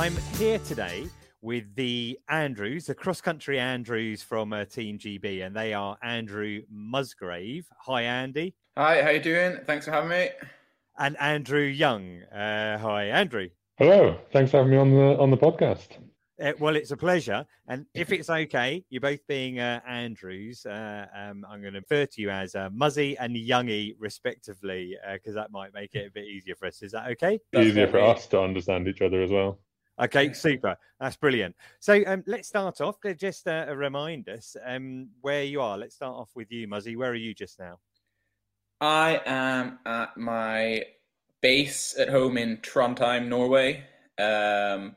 I'm here today with the Andrews, the cross country Andrews from uh, Team GB, and they are Andrew Musgrave. Hi, Andy. Hi, how you doing? Thanks for having me. And Andrew Young. Uh, hi, Andrew. Hello. Thanks for having me on the on the podcast. Uh, well, it's a pleasure. And if it's okay, you're both being uh, Andrews, uh, um, I'm going to refer to you as uh, Muzzie and Youngie, respectively, because uh, that might make it a bit easier for us. Is that okay? That's easier for us to understand each other as well. Okay, super. That's brilliant. So um, let's start off. Just uh, remind us um, where you are. Let's start off with you, Muzzie. Where are you just now? I am at my base at home in Trondheim, Norway. Um,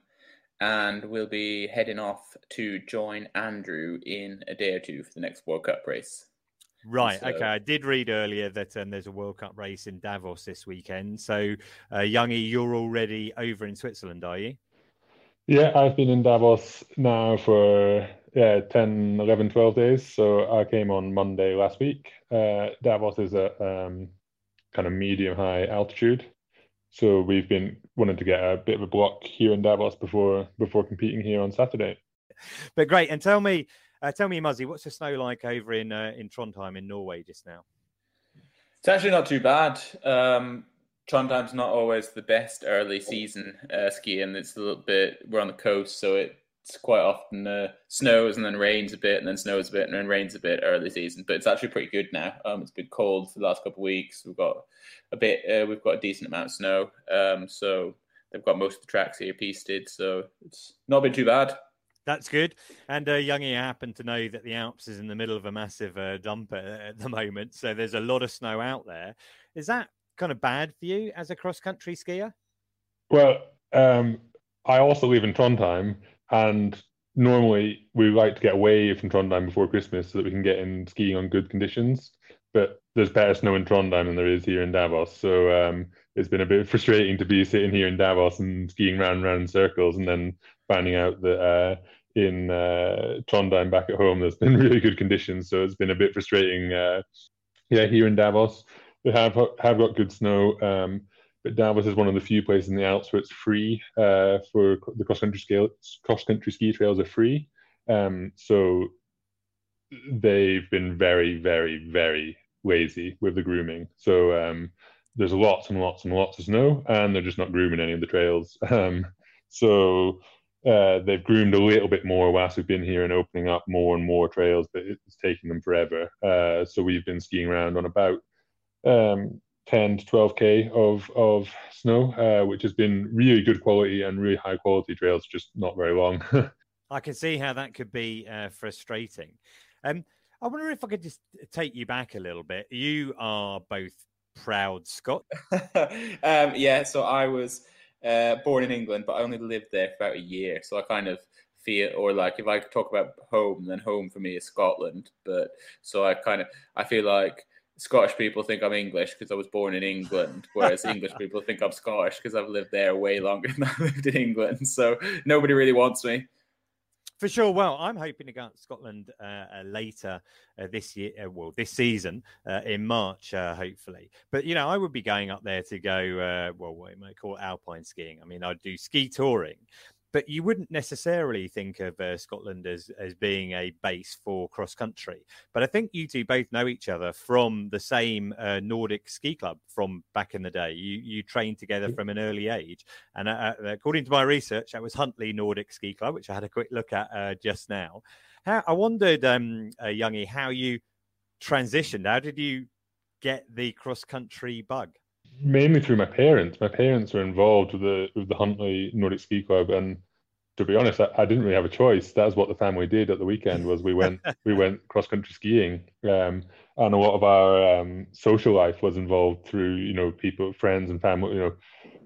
and we'll be heading off to join Andrew in a day or two for the next World Cup race. Right. So, okay. I did read earlier that um, there's a World Cup race in Davos this weekend. So, uh, Youngie, you're already over in Switzerland, are you? Yeah, I've been in Davos now for yeah 10, 11, 12 days. So I came on Monday last week. Uh, Davos is a um, kind of medium high altitude. So we've been wanting to get a bit of a block here in Davos before before competing here on Saturday. But great, and tell me, uh, tell me, Muzzie, what's the snow like over in uh, in Trondheim in Norway just now? It's actually not too bad. Um, Trondheim's not always the best early season uh, skiing. It's a little bit. We're on the coast, so it's quite often uh, snows and then rains a bit, and then snows a bit, and then rains a bit early season. But it's actually pretty good now. Um, it's been cold for the last couple of weeks. We've got a bit. Uh, we've got a decent amount of snow. Um, so they've got most of the tracks here pisted, so it's not been too bad. That's good. And uh, Youngie happened to know that the Alps is in the middle of a massive uh, dump at, at the moment, so there's a lot of snow out there. Is that kind of bad for you as a cross country skier? Well, um, I also live in Trondheim, and normally we like to get away from Trondheim before Christmas so that we can get in skiing on good conditions. But there's better snow in Trondheim than there is here in Davos, so um, it's been a bit frustrating to be sitting here in Davos and skiing round and round in circles, and then finding out that uh, in uh, Trondheim back at home there's been really good conditions. So it's been a bit frustrating. Uh, yeah, here in Davos they have have got good snow. Um, but Davos is one of the few places in the Alps where it's free uh, for the cross country scale. Cross country ski trails are free, um, so they've been very, very, very lazy with the grooming. So um, there's lots and lots and lots of snow, and they're just not grooming any of the trails. Um, so uh, they've groomed a little bit more whilst we've been here and opening up more and more trails, but it's taking them forever. Uh, so we've been skiing around on about um, 10 to 12k of of snow, uh, which has been really good quality and really high quality trails, just not very long. I can see how that could be uh, frustrating. Um, I wonder if I could just take you back a little bit. You are both proud Scott. um, yeah, so I was uh, born in England, but I only lived there for about a year. So I kind of feel, or like if I talk about home, then home for me is Scotland. But so I kind of I feel like Scottish people think I'm English because I was born in England, whereas English people think I'm Scottish because I've lived there way longer than I lived in England. So nobody really wants me. For sure. Well, I'm hoping to go to Scotland uh, uh, later uh, this year, uh, well, this season uh, in March, uh, hopefully. But, you know, I would be going up there to go, well, what you might call alpine skiing. I mean, I'd do ski touring, but you wouldn't necessarily think of uh, Scotland as as being a base for cross country. But I think you two both know each other from the same uh, Nordic ski club from back in the day. You you trained together from an early age, and uh, uh, according to my research, that was Huntly Nordic Ski Club, which I had a quick look at uh, just now. How I wondered, um, uh, Youngie, how you transitioned. How did you get the cross country bug? mainly through my parents. My parents were involved with the with the Huntly Nordic Ski Club, and to be honest, I, I, didn't really have a choice. That's what the family did at the weekend. Was we went we went cross country skiing, um, and a lot of our um, social life was involved through you know people, friends, and family. You know,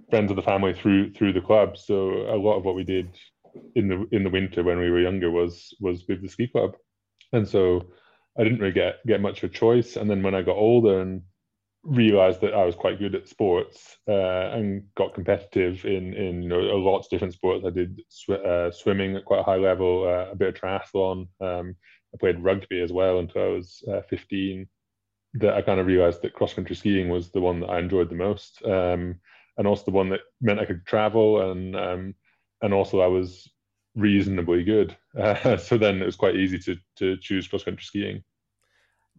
friends of the family through through the club. So a lot of what we did in the in the winter when we were younger was was with the ski club, and so I didn't really get get much of a choice. And then when I got older and realized that I was quite good at sports uh, and got competitive in in a lot of different sports. I did sw- uh, swimming at quite a high level, uh, a bit of triathlon. Um, I played rugby as well until I was uh, 15. That I kind of realized that cross country skiing was the one that I enjoyed the most, um, and also the one that meant I could travel and um, and also I was reasonably good. So then it was quite easy to to choose cross country skiing.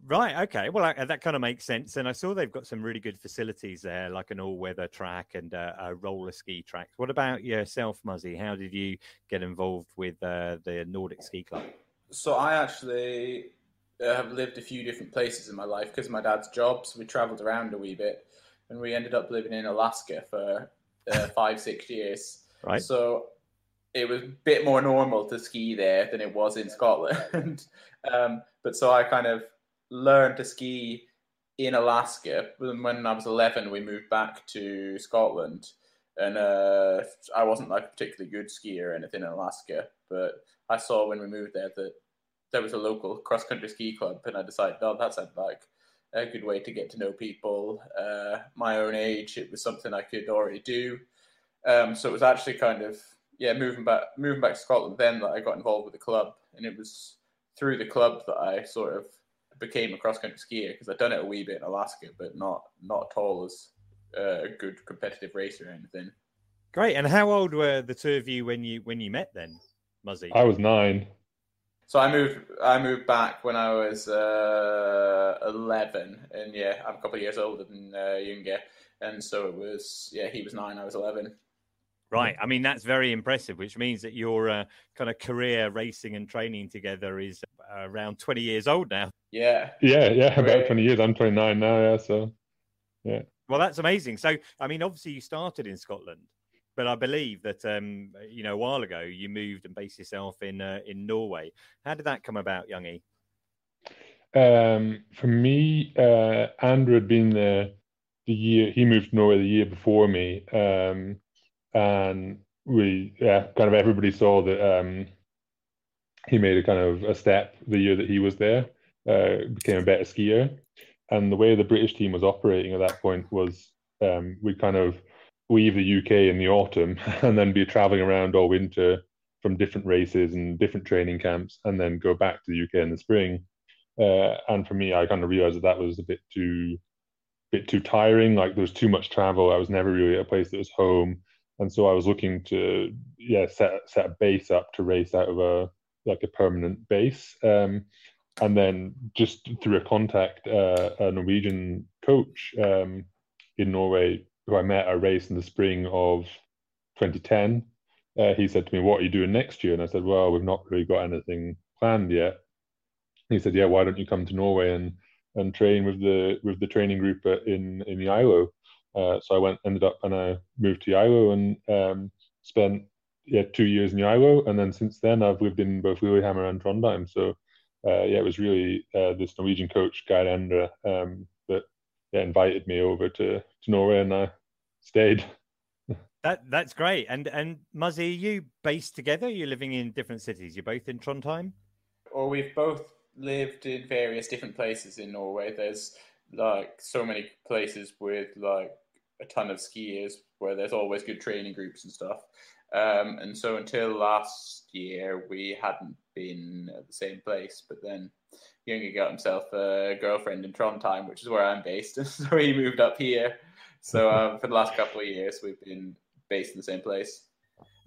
Right. Okay. Well, I, that kind of makes sense. And I saw they've got some really good facilities there, like an all-weather track and uh, a roller ski track. What about yourself, Muzzie? How did you get involved with uh, the Nordic Ski Club? So I actually uh, have lived a few different places in my life because my dad's job. So we travelled around a wee bit, and we ended up living in Alaska for uh, five, six years. Right. So it was a bit more normal to ski there than it was in Scotland. um, but so I kind of learned to ski in Alaska. When I was 11, we moved back to Scotland. And uh, I wasn't like a particularly good skier or anything in Alaska, but I saw when we moved there that there was a local cross country ski club, and I decided, oh, that sounded like a good way to get to know people uh, my own age. It was something I could already do, um, so it was actually kind of yeah moving back moving back to Scotland then that I got involved with the club, and it was through the club that I sort of became a cross country skier because I'd done it a wee bit in Alaska, but not not at all as uh, a good competitive racer or anything. Great. And how old were the two of you when you when you met then, Muzzie? I was nine. So I moved. I moved back when I was uh, eleven, and yeah, I'm a couple of years older than uh, Youngie, and so it was. Yeah, he was nine. I was eleven. Right. I mean, that's very impressive, which means that your uh, kind of career racing and training together is around 20 years old now. Yeah. Yeah. Yeah. About 20 years. I'm 29 now. Yeah. So, yeah. Well, that's amazing. So, I mean, obviously, you started in Scotland, but I believe that um, you know a while ago you moved and based yourself in uh, in Norway. How did that come about, Youngie? Um, for me, uh, Andrew had been there the year he moved to Norway the year before me, um, and we yeah, kind of everybody saw that um, he made a kind of a step the year that he was there, uh, became a better skier, and the way the British team was operating at that point was um, we kind of leave the UK in the autumn and then be traveling around all winter from different races and different training camps, and then go back to the UK in the spring. Uh, and for me, I kind of realized that that was a bit too, bit too tiring. Like there was too much travel. I was never really at a place that was home, and so I was looking to yeah set set a base up to race out of a like a permanent base. Um, and then just through a contact, uh, a Norwegian coach um, in Norway who I met at a race in the spring of 2010. Uh, he said to me, "What are you doing next year?" And I said, "Well, we've not really got anything planned yet." He said, "Yeah, why don't you come to Norway and and train with the with the training group in in Geilo?" Uh, so I went, ended up, and I moved to Geilo and um, spent yeah two years in Geilo, and then since then I've lived in both Lillehammer and Trondheim. So uh, yeah, it was really uh, this Norwegian coach Guy Endre um, that yeah, invited me over to to Norway, and I stayed. That that's great. And and Muzzie, are you based together? You're living in different cities. You're both in Trondheim. Or we've both lived in various different places in Norway. There's like so many places with like a ton of skiers where there's always good training groups and stuff. Um, and so until last year, we hadn't been at the same place. But then Youngie got himself a girlfriend in Trondheim, which is where I'm based. And so he moved up here. So um, for the last couple of years, we've been based in the same place.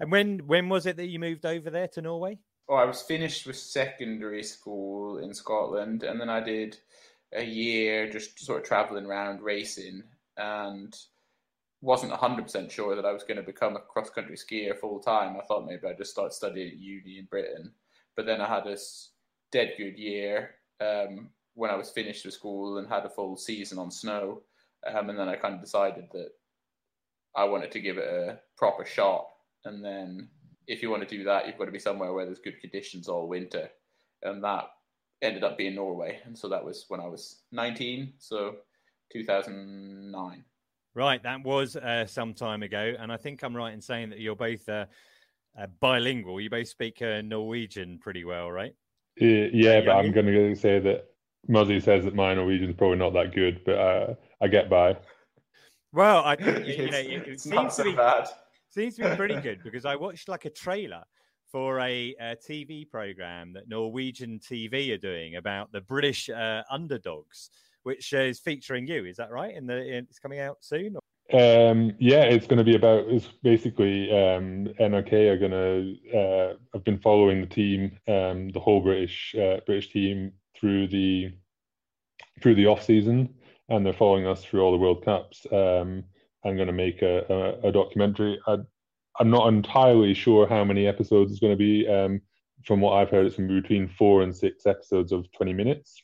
And when when was it that you moved over there to Norway? Oh, I was finished with secondary school in Scotland, and then I did a year just sort of traveling around racing, and wasn't 100% sure that I was going to become a cross country skier full time. I thought maybe I'd just start studying at uni in Britain. But then I had this dead good year um, when I was finished with school and had a full season on snow. Um, and then I kind of decided that I wanted to give it a proper shot. And then if you want to do that, you've got to be somewhere where there's good conditions all winter. And that ended up being Norway. And so that was when I was 19. So 2009. Right, that was uh, some time ago, and I think I'm right in saying that you're both uh, uh, bilingual. You both speak uh, Norwegian pretty well, right? Yeah, yeah but I'm going to say that Muzzie says that my Norwegian is probably not that good, but uh, I get by. Well, I you know it, it seems to be bad. seems to be pretty good because I watched like a trailer for a, a TV program that Norwegian TV are doing about the British uh, underdogs which is featuring you. Is that right? In the in, it's coming out soon. Um, yeah, it's going to be about. It's basically um, NRK are going to. Uh, I've been following the team, um, the whole British uh, British team through the through the off season, and they're following us through all the World Cups. Um, I'm going to make a, a, a documentary. I, am not entirely sure how many episodes it's going to be. Um, from what I've heard, it's be between four and six episodes of 20 minutes.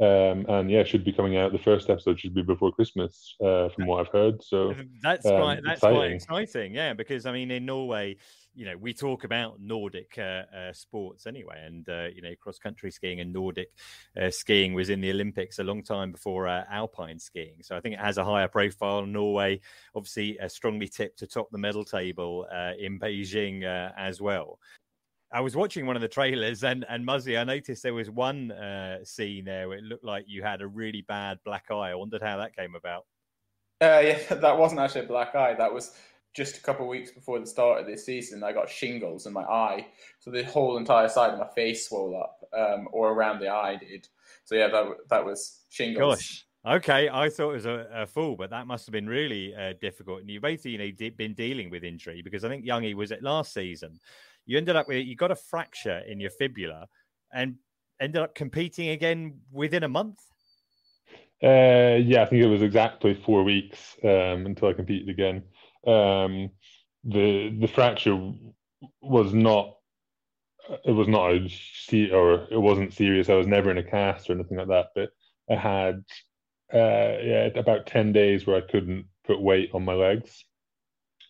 Um, and yeah, should be coming out. The first episode should be before Christmas, uh, from what I've heard. So that's um, quite that's exciting. quite exciting. Yeah, because I mean, in Norway, you know, we talk about Nordic uh, uh, sports anyway, and uh, you know, cross country skiing and Nordic uh, skiing was in the Olympics a long time before uh, alpine skiing. So I think it has a higher profile. Norway, obviously, strongly tipped to top the medal table in Beijing as well. I was watching one of the trailers, and and Muzzie, I noticed there was one uh, scene there where it looked like you had a really bad black eye. I wondered how that came about. Uh, yeah, that wasn't actually a black eye. That was just a couple of weeks before the start of this season. I got shingles in my eye, so the whole entire side of my face swelled up, um, or around the eye did. So yeah, that that was shingles. Gosh. Okay, I thought it was a, a fool, but that must have been really uh, difficult. And you've basically you know, been dealing with injury because I think Youngie was it last season you ended up with you got a fracture in your fibula and ended up competing again within a month. Uh, yeah, I think it was exactly four weeks um, until I competed again. Um, the the fracture was not it was not a or it wasn't serious. I was never in a cast or anything like that. But I had uh, yeah about ten days where I couldn't put weight on my legs,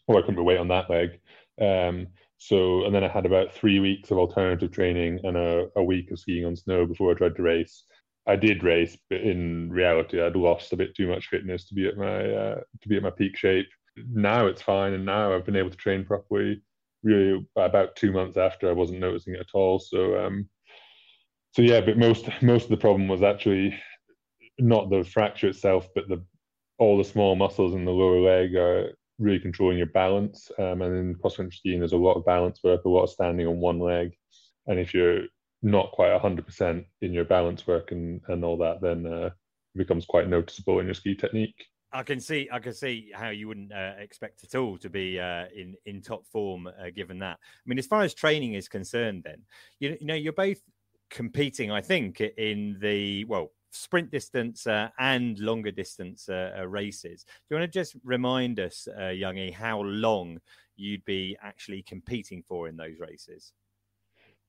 or I couldn't put weight on that leg. Um, so, and then I had about three weeks of alternative training and a, a week of skiing on snow before I tried to race. I did race, but in reality, I'd lost a bit too much fitness to be at my uh, to be at my peak shape. Now it's fine, and now I've been able to train properly. Really, about two months after, I wasn't noticing it at all. So, um, so yeah, but most most of the problem was actually not the fracture itself, but the all the small muscles in the lower leg are really controlling your balance. Um, and in cross country skiing, there's a lot of balance work, a lot of standing on one leg. And if you're not quite 100% in your balance work and, and all that, then uh, it becomes quite noticeable in your ski technique. I can see, I can see how you wouldn't uh, expect at all to be uh, in in top form uh, given that. I mean, as far as training is concerned, then you, you know you're both competing. I think in the well sprint distance uh, and longer distance uh, uh, races. Do you want to just remind us, uh, Youngie, how long you'd be actually competing for in those races?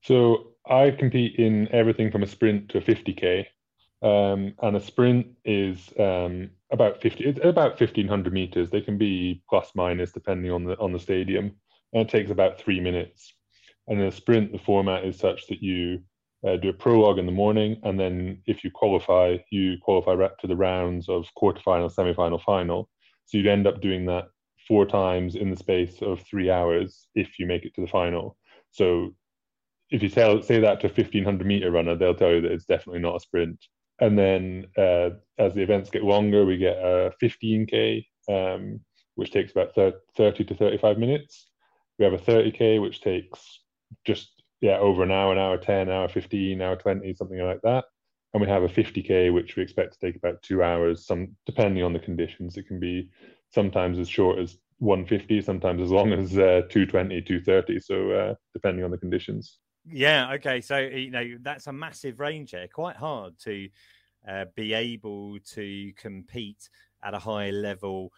So I compete in everything from a sprint to a 50k, um, and a sprint is um, about 50, it's about 1500 meters. They can be plus minus depending on the on the stadium, and it takes about three minutes. And in a sprint, the format is such that you uh, do a prologue in the morning, and then if you qualify, you qualify right to the rounds of quarterfinal, semifinal, final. So you'd end up doing that four times in the space of three hours if you make it to the final. So if you tell say that to a 1500 meter runner, they'll tell you that it's definitely not a sprint. And then uh, as the events get longer, we get a 15k, um, which takes about 30 to 35 minutes. We have a 30k, which takes just yeah, over an hour, an hour 10, hour 15, hour 20, something like that. And we have a 50k, which we expect to take about two hours, some depending on the conditions. It can be sometimes as short as 150, sometimes as long as uh, 220, 230. So uh, depending on the conditions. Yeah. Okay. So you know that's a massive range there. Quite hard to uh, be able to compete at a high level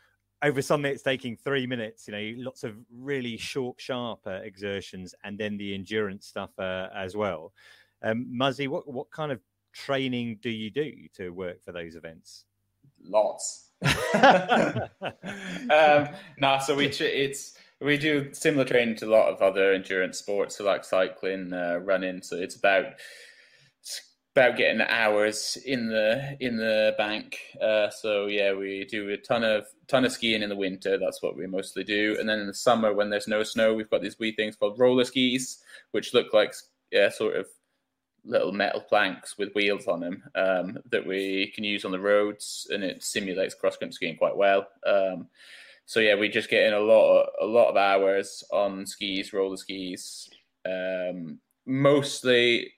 over something that's taking three minutes, you know, lots of really short, sharp uh, exertions, and then the endurance stuff uh, as well. Um, Muzzie, what what kind of training do you do to work for those events? Lots. um, nah, so we it's we do similar training to a lot of other endurance sports, so like cycling, uh, running. So it's about about getting hours in the in the bank. Uh, so yeah, we do a ton of ton of skiing in the winter. That's what we mostly do. And then in the summer, when there's no snow, we've got these wee things called roller skis, which look like yeah, sort of little metal planks with wheels on them um, that we can use on the roads, and it simulates cross country skiing quite well. Um, so yeah, we just get in a lot of, a lot of hours on skis, roller skis. Um, mostly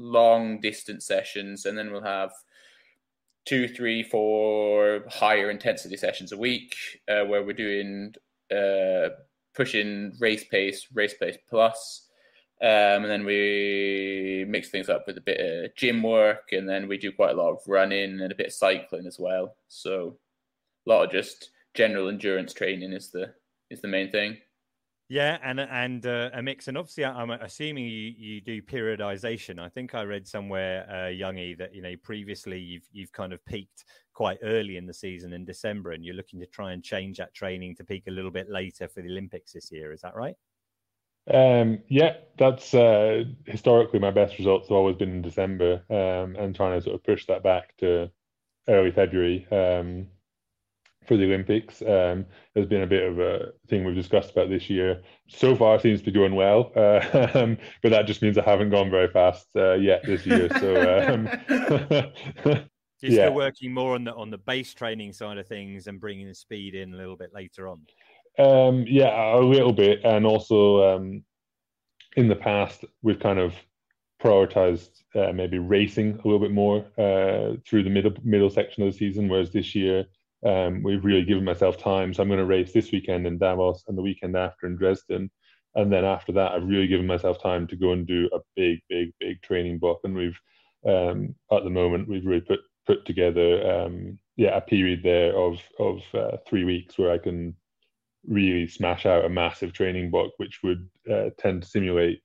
long distance sessions, and then we'll have two, three, four higher intensity sessions a week, uh, where we're doing uh, pushing race pace, race pace plus, um, and then we mix things up with a bit of gym work, and then we do quite a lot of running and a bit of cycling as well. So a lot of just general endurance training is the is the main thing. Yeah, and and uh, a mix, and obviously, I'm assuming you, you do periodization. I think I read somewhere, uh, Youngie, that you know previously you've you've kind of peaked quite early in the season in December, and you're looking to try and change that training to peak a little bit later for the Olympics this year. Is that right? Um, yeah, that's uh, historically my best results have always been in December, um, and trying to sort of push that back to early February. Um, for the Olympics. Um, has been a bit of a thing we've discussed about this year. So far, seems to be going well, uh, um, but that just means I haven't gone very fast uh, yet this year. So. Um, You're yeah. still working more on the on the base training side of things and bringing the speed in a little bit later on. Um, yeah, a little bit, and also um, in the past we've kind of prioritized uh, maybe racing a little bit more uh, through the middle middle section of the season, whereas this year um, we've really given myself time. So I'm going to race this weekend in Davos and the weekend after in Dresden. And then after that, I've really given myself time to go and do a big, big, big training block. And we've, um, at the moment, we've really put put together, um, yeah, a period there of of uh, three weeks where I can really smash out a massive training block, which would uh, tend to simulate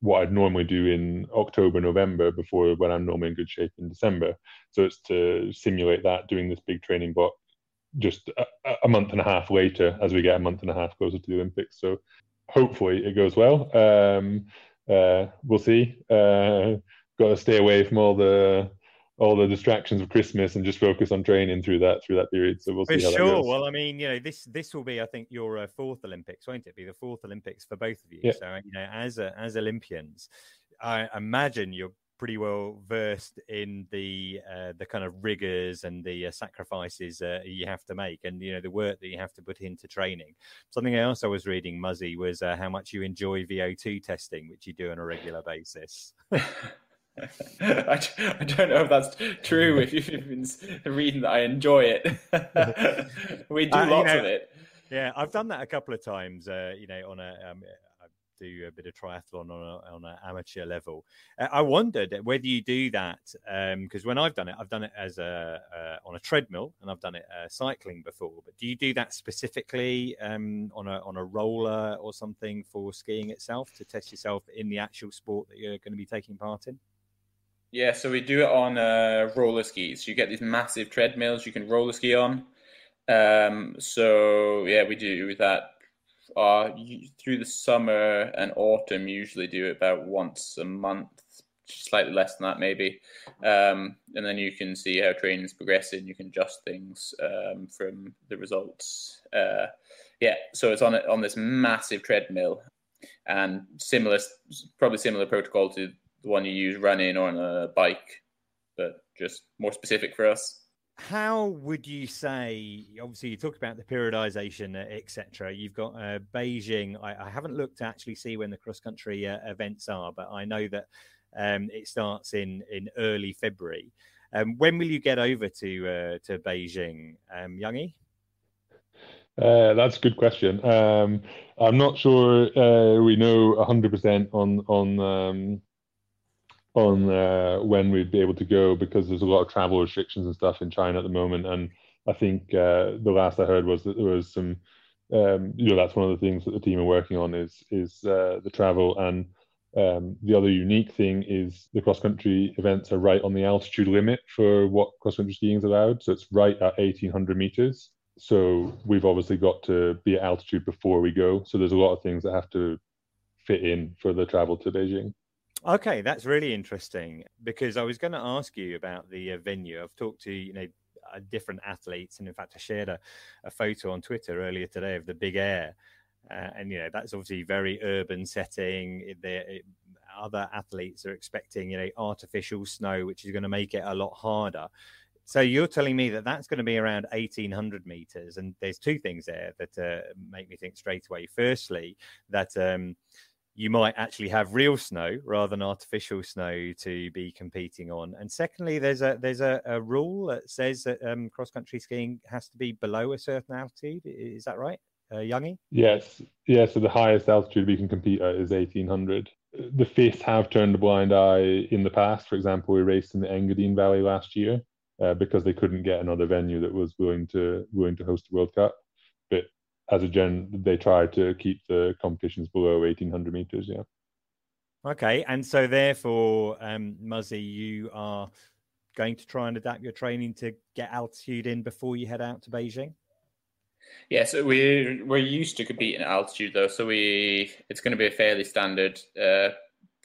what I'd normally do in October, November, before when I'm normally in good shape in December. So it's to simulate that, doing this big training block just a, a, month and a half later as we get a month and a half closer to the Olympics. So hopefully it goes well. Um, uh, we'll see. Uh, got to stay away from all the all the distractions of Christmas and just focus on training through that through that period. So we'll for see how sure. that goes. Well, I mean, you know, this this will be, I think, your uh, fourth Olympics, won't it? Be the fourth Olympics for both of you. Yeah. So you know, as a, as Olympians, I imagine you're pretty well versed in the uh, the kind of rigors and the uh, sacrifices uh, you have to make, and you know the work that you have to put into training. Something else I was reading, Muzzie, was uh, how much you enjoy VO2 testing, which you do on a regular basis. I, I don't know if that's true. If you've been reading that, I enjoy it. we do uh, lots you know, of it. Yeah, I've done that a couple of times. Uh, you know, on a um, do a bit of triathlon on, a, on an amateur level. Uh, I wondered whether you do that because um, when I've done it, I've done it as a uh, on a treadmill and I've done it uh, cycling before. But do you do that specifically um, on a on a roller or something for skiing itself to test yourself in the actual sport that you're going to be taking part in? Yeah, so we do it on uh, roller skis. You get these massive treadmills you can roller ski on. Um, so yeah, we do that uh, through the summer and autumn, usually do it about once a month, slightly less than that maybe. Um, and then you can see how training is progressing. You can adjust things um, from the results. Uh, yeah, so it's on on this massive treadmill, and similar, probably similar protocol to the one you use running or on a bike, but just more specific for us how would you say obviously you talk about the periodization uh, etc you've got uh, beijing. I, I, haven't looked to actually see when the cross country uh, events are but i know that um, it starts in in early february. Um, when will you get over to uh, to beijing um, youngie uh, that's a good question. Um, I'm not sure uh, we know 100% on on um, on uh, when we'd be able to go because there's a lot of travel restrictions and stuff in China at the moment. And I think uh, the last I heard was that there was some, um, you know, that's one of the things that the team are working on is is uh, the travel. And um, the other unique thing is the cross country events are right on the altitude limit for what cross country skiing is allowed. So it's right at 1800 meters. So we've obviously got to be at altitude before we go. So there's a lot of things that have to fit in for the travel to Beijing. Okay, that's really interesting because I was going to ask you about the uh, venue. I've talked to you know uh, different athletes, and in fact, I shared a, a photo on Twitter earlier today of the Big Air, uh, and you know that's obviously very urban setting. The other athletes are expecting you know artificial snow, which is going to make it a lot harder. So you're telling me that that's going to be around 1800 meters, and there's two things there that uh, make me think straight away. Firstly, that um, you might actually have real snow rather than artificial snow to be competing on. And secondly, there's a there's a, a rule that says that um, cross country skiing has to be below a certain altitude. Is that right, uh, Youngie? Yes. So the highest altitude we can compete at is 1800. The FIS have turned a blind eye in the past. For example, we raced in the Engadine Valley last year uh, because they couldn't get another venue that was willing to willing to host the World Cup. But as a gen, they try to keep the competitions below 1800 meters. Yeah. Okay, and so therefore, um, Muzzie, you are going to try and adapt your training to get altitude in before you head out to Beijing. Yeah, so we're we're used to competing at altitude though, so we it's going to be a fairly standard uh,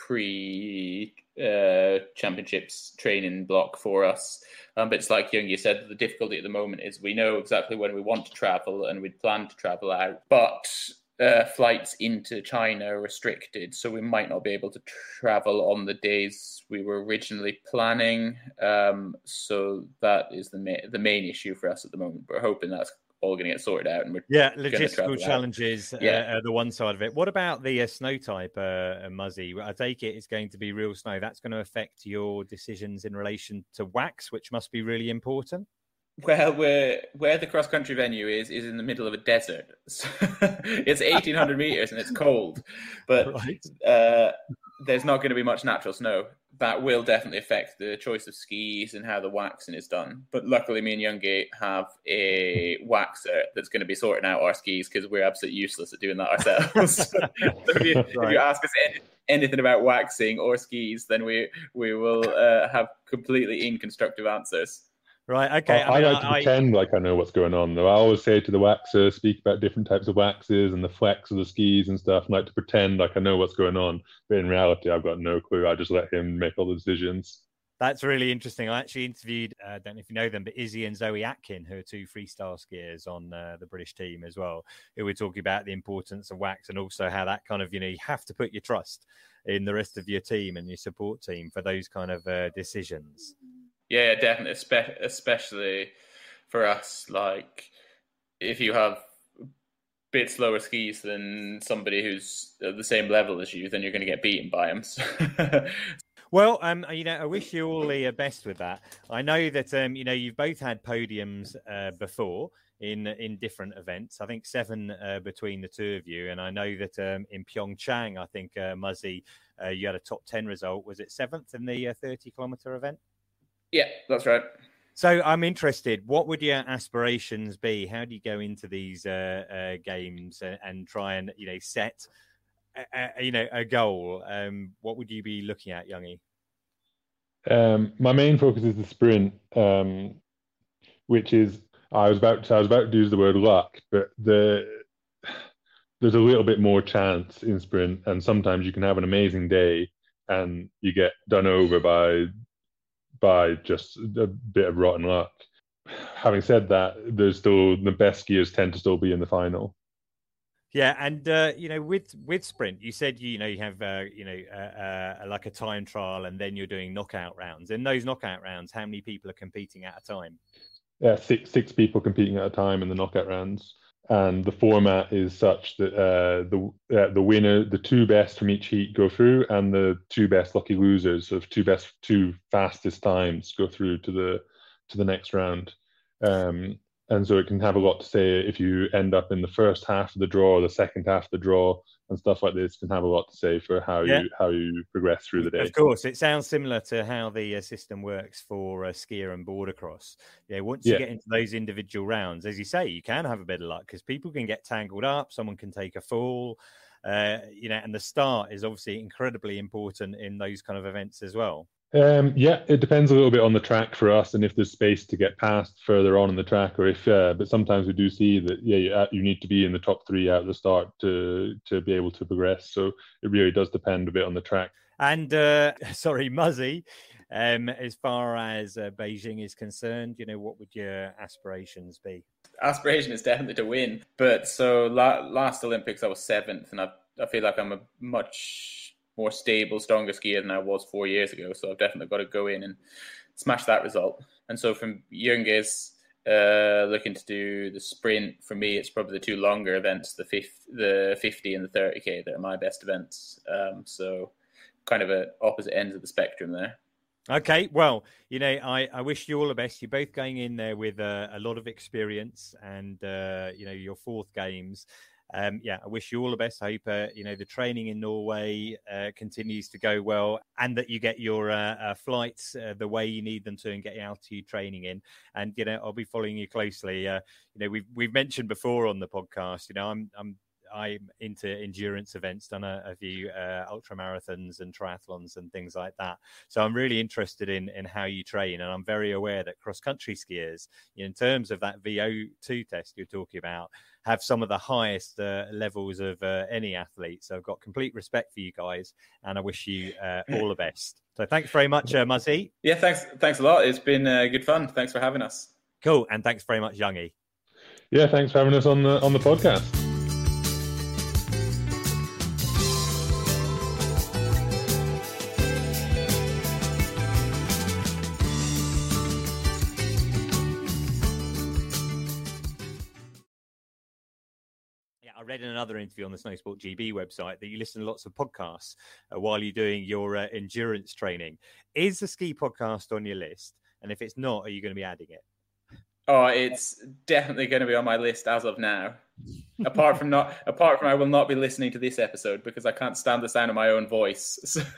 pre uh, championships training block for us. Um, but it's like Young, you said, the difficulty at the moment is we know exactly when we want to travel and we'd plan to travel out, but uh, flights into China are restricted, so we might not be able to travel on the days we were originally planning. Um, so that is the ma- the main issue for us at the moment. We're hoping that's all going to get sorted out. And we're yeah, logistical challenges. Uh, yeah, uh, the one side of it. What about the uh, snow type, uh, Muzzie? I take it it's going to be real snow. That's going to affect your decisions in relation to wax, which must be really important. Well, where where the cross country venue is is in the middle of a desert. So it's eighteen hundred meters and it's cold, but right. uh, there's not going to be much natural snow that will definitely affect the choice of skis and how the waxing is done. But luckily, me and Youngie have a waxer that's going to be sorting out our skis because we're absolutely useless at doing that ourselves. so if, you, right. if, you, ask us any, anything about waxing or skis, then we we will uh, have completely inconstructive answers. Right. Okay. I, I, I like to I, pretend like I know what's going on. Though I always say to the waxer, speak about different types of waxes and the flex of the skis and stuff. I like to pretend like I know what's going on, but in reality, I've got no clue. I just let him make all the decisions. That's really interesting. I actually interviewed, I uh, don't know if you know them, but Izzy and Zoe Atkin, who are two freestyle skiers on uh, the British team as well, who were talking about the importance of wax and also how that kind of, you know, you have to put your trust in the rest of your team and your support team for those kind of uh, decisions. Yeah, definitely, especially for us. Like, if you have a bit slower skis than somebody who's at the same level as you, then you're going to get beaten by them. Well, um, you know, I wish you all the best with that. I know that um, you know you've both had podiums uh, before in in different events. I think seven uh, between the two of you, and I know that um, in Pyeongchang, I think uh, Muzzie, uh, you had a top ten result. Was it seventh in the uh, thirty kilometer event? Yeah, that's right. So I'm interested. What would your aspirations be? How do you go into these uh, uh, games and, and, try and you know set a, a, you know a goal? Um, what would you be looking at, Youngie? Um, my main focus is the sprint, um, which is I was about to, I was about to use the word luck, but the there's a little bit more chance in sprint, and sometimes you can have an amazing day and you get done over by by just a bit of rotten luck. Having said that, there's still the best skiers tend to still be in the final. Yeah, and uh, you know, with with sprint, you said you know you have uh, you know uh, uh, like a time trial, and then you're doing knockout rounds. In those knockout rounds, how many people are competing at a time? Yeah, six six people competing at a time in the knockout rounds and the format is such that uh, the uh, the winner, the two best from each heat go through, and the two best lucky losers of two best two fastest times go through to the to the next round. Um, and so it can have a lot to say if you end up in the first half of the draw or the second half of the draw and stuff like this can have a lot to say for how yeah. you how you progress through the day. Of course, it sounds similar to how the uh, system works for uh, skier and border cross. Yeah, once you get into those individual rounds, as you say, you can have a bit of luck because people can get tangled up, someone can take a fall. Uh, you know, and the start is obviously incredibly important in those kind of events as well. Um, yeah, it depends a little bit on the track for us, and if there's space to get past further on in the track, or if. Uh, but sometimes we do see that yeah, you, uh, you need to be in the top three at the start to to be able to progress. So it really does depend a bit on the track. And uh, sorry, Muzzie, um, as far as uh, Beijing is concerned, you know, what would your aspirations be? Aspiration is definitely to win. But so la- last Olympics, I was seventh, and I I feel like I'm a much more stable, stronger skier than I was four years ago. So I've definitely got to go in and smash that result. And so from Youngie's uh, looking to do the sprint. For me, it's probably the two longer events, the fifth, the 50 and the 30k. They're my best events. Um, so kind of at opposite ends of the spectrum there. Okay, well, you know, I, I wish you all the best. You're both going in there with uh, a lot of experience, and uh, you know, your fourth games um, yeah, I wish you all the best. I hope uh, you know the training in Norway uh, continues to go well, and that you get your uh, uh flights uh, the way you need them to, and get your altitude training in. And you know, I'll be following you closely. Uh, you know, we've we've mentioned before on the podcast. You know, I'm I'm I'm into endurance events, done a, a few uh, ultra marathons and triathlons and things like that. So I'm really interested in in how you train, and I'm very aware that cross country skiers, in terms of that VO2 test you're talking about, have some of the highest uh, levels of uh, any athlete. So I've got complete respect for you guys, and I wish you uh, all the best. So thanks very much, uh, Muzzie. Yeah, thanks. Thanks a lot. It's been uh, good fun. Thanks for having us. Cool, and thanks very much, Youngie. Yeah, thanks for having us on the on the podcast. Read in another interview on the Snowsport GB website that you listen to lots of podcasts uh, while you're doing your uh, endurance training. Is the ski podcast on your list? And if it's not, are you going to be adding it? Oh, it's definitely going to be on my list as of now. apart from not, apart from I will not be listening to this episode because I can't stand the sound of my own voice.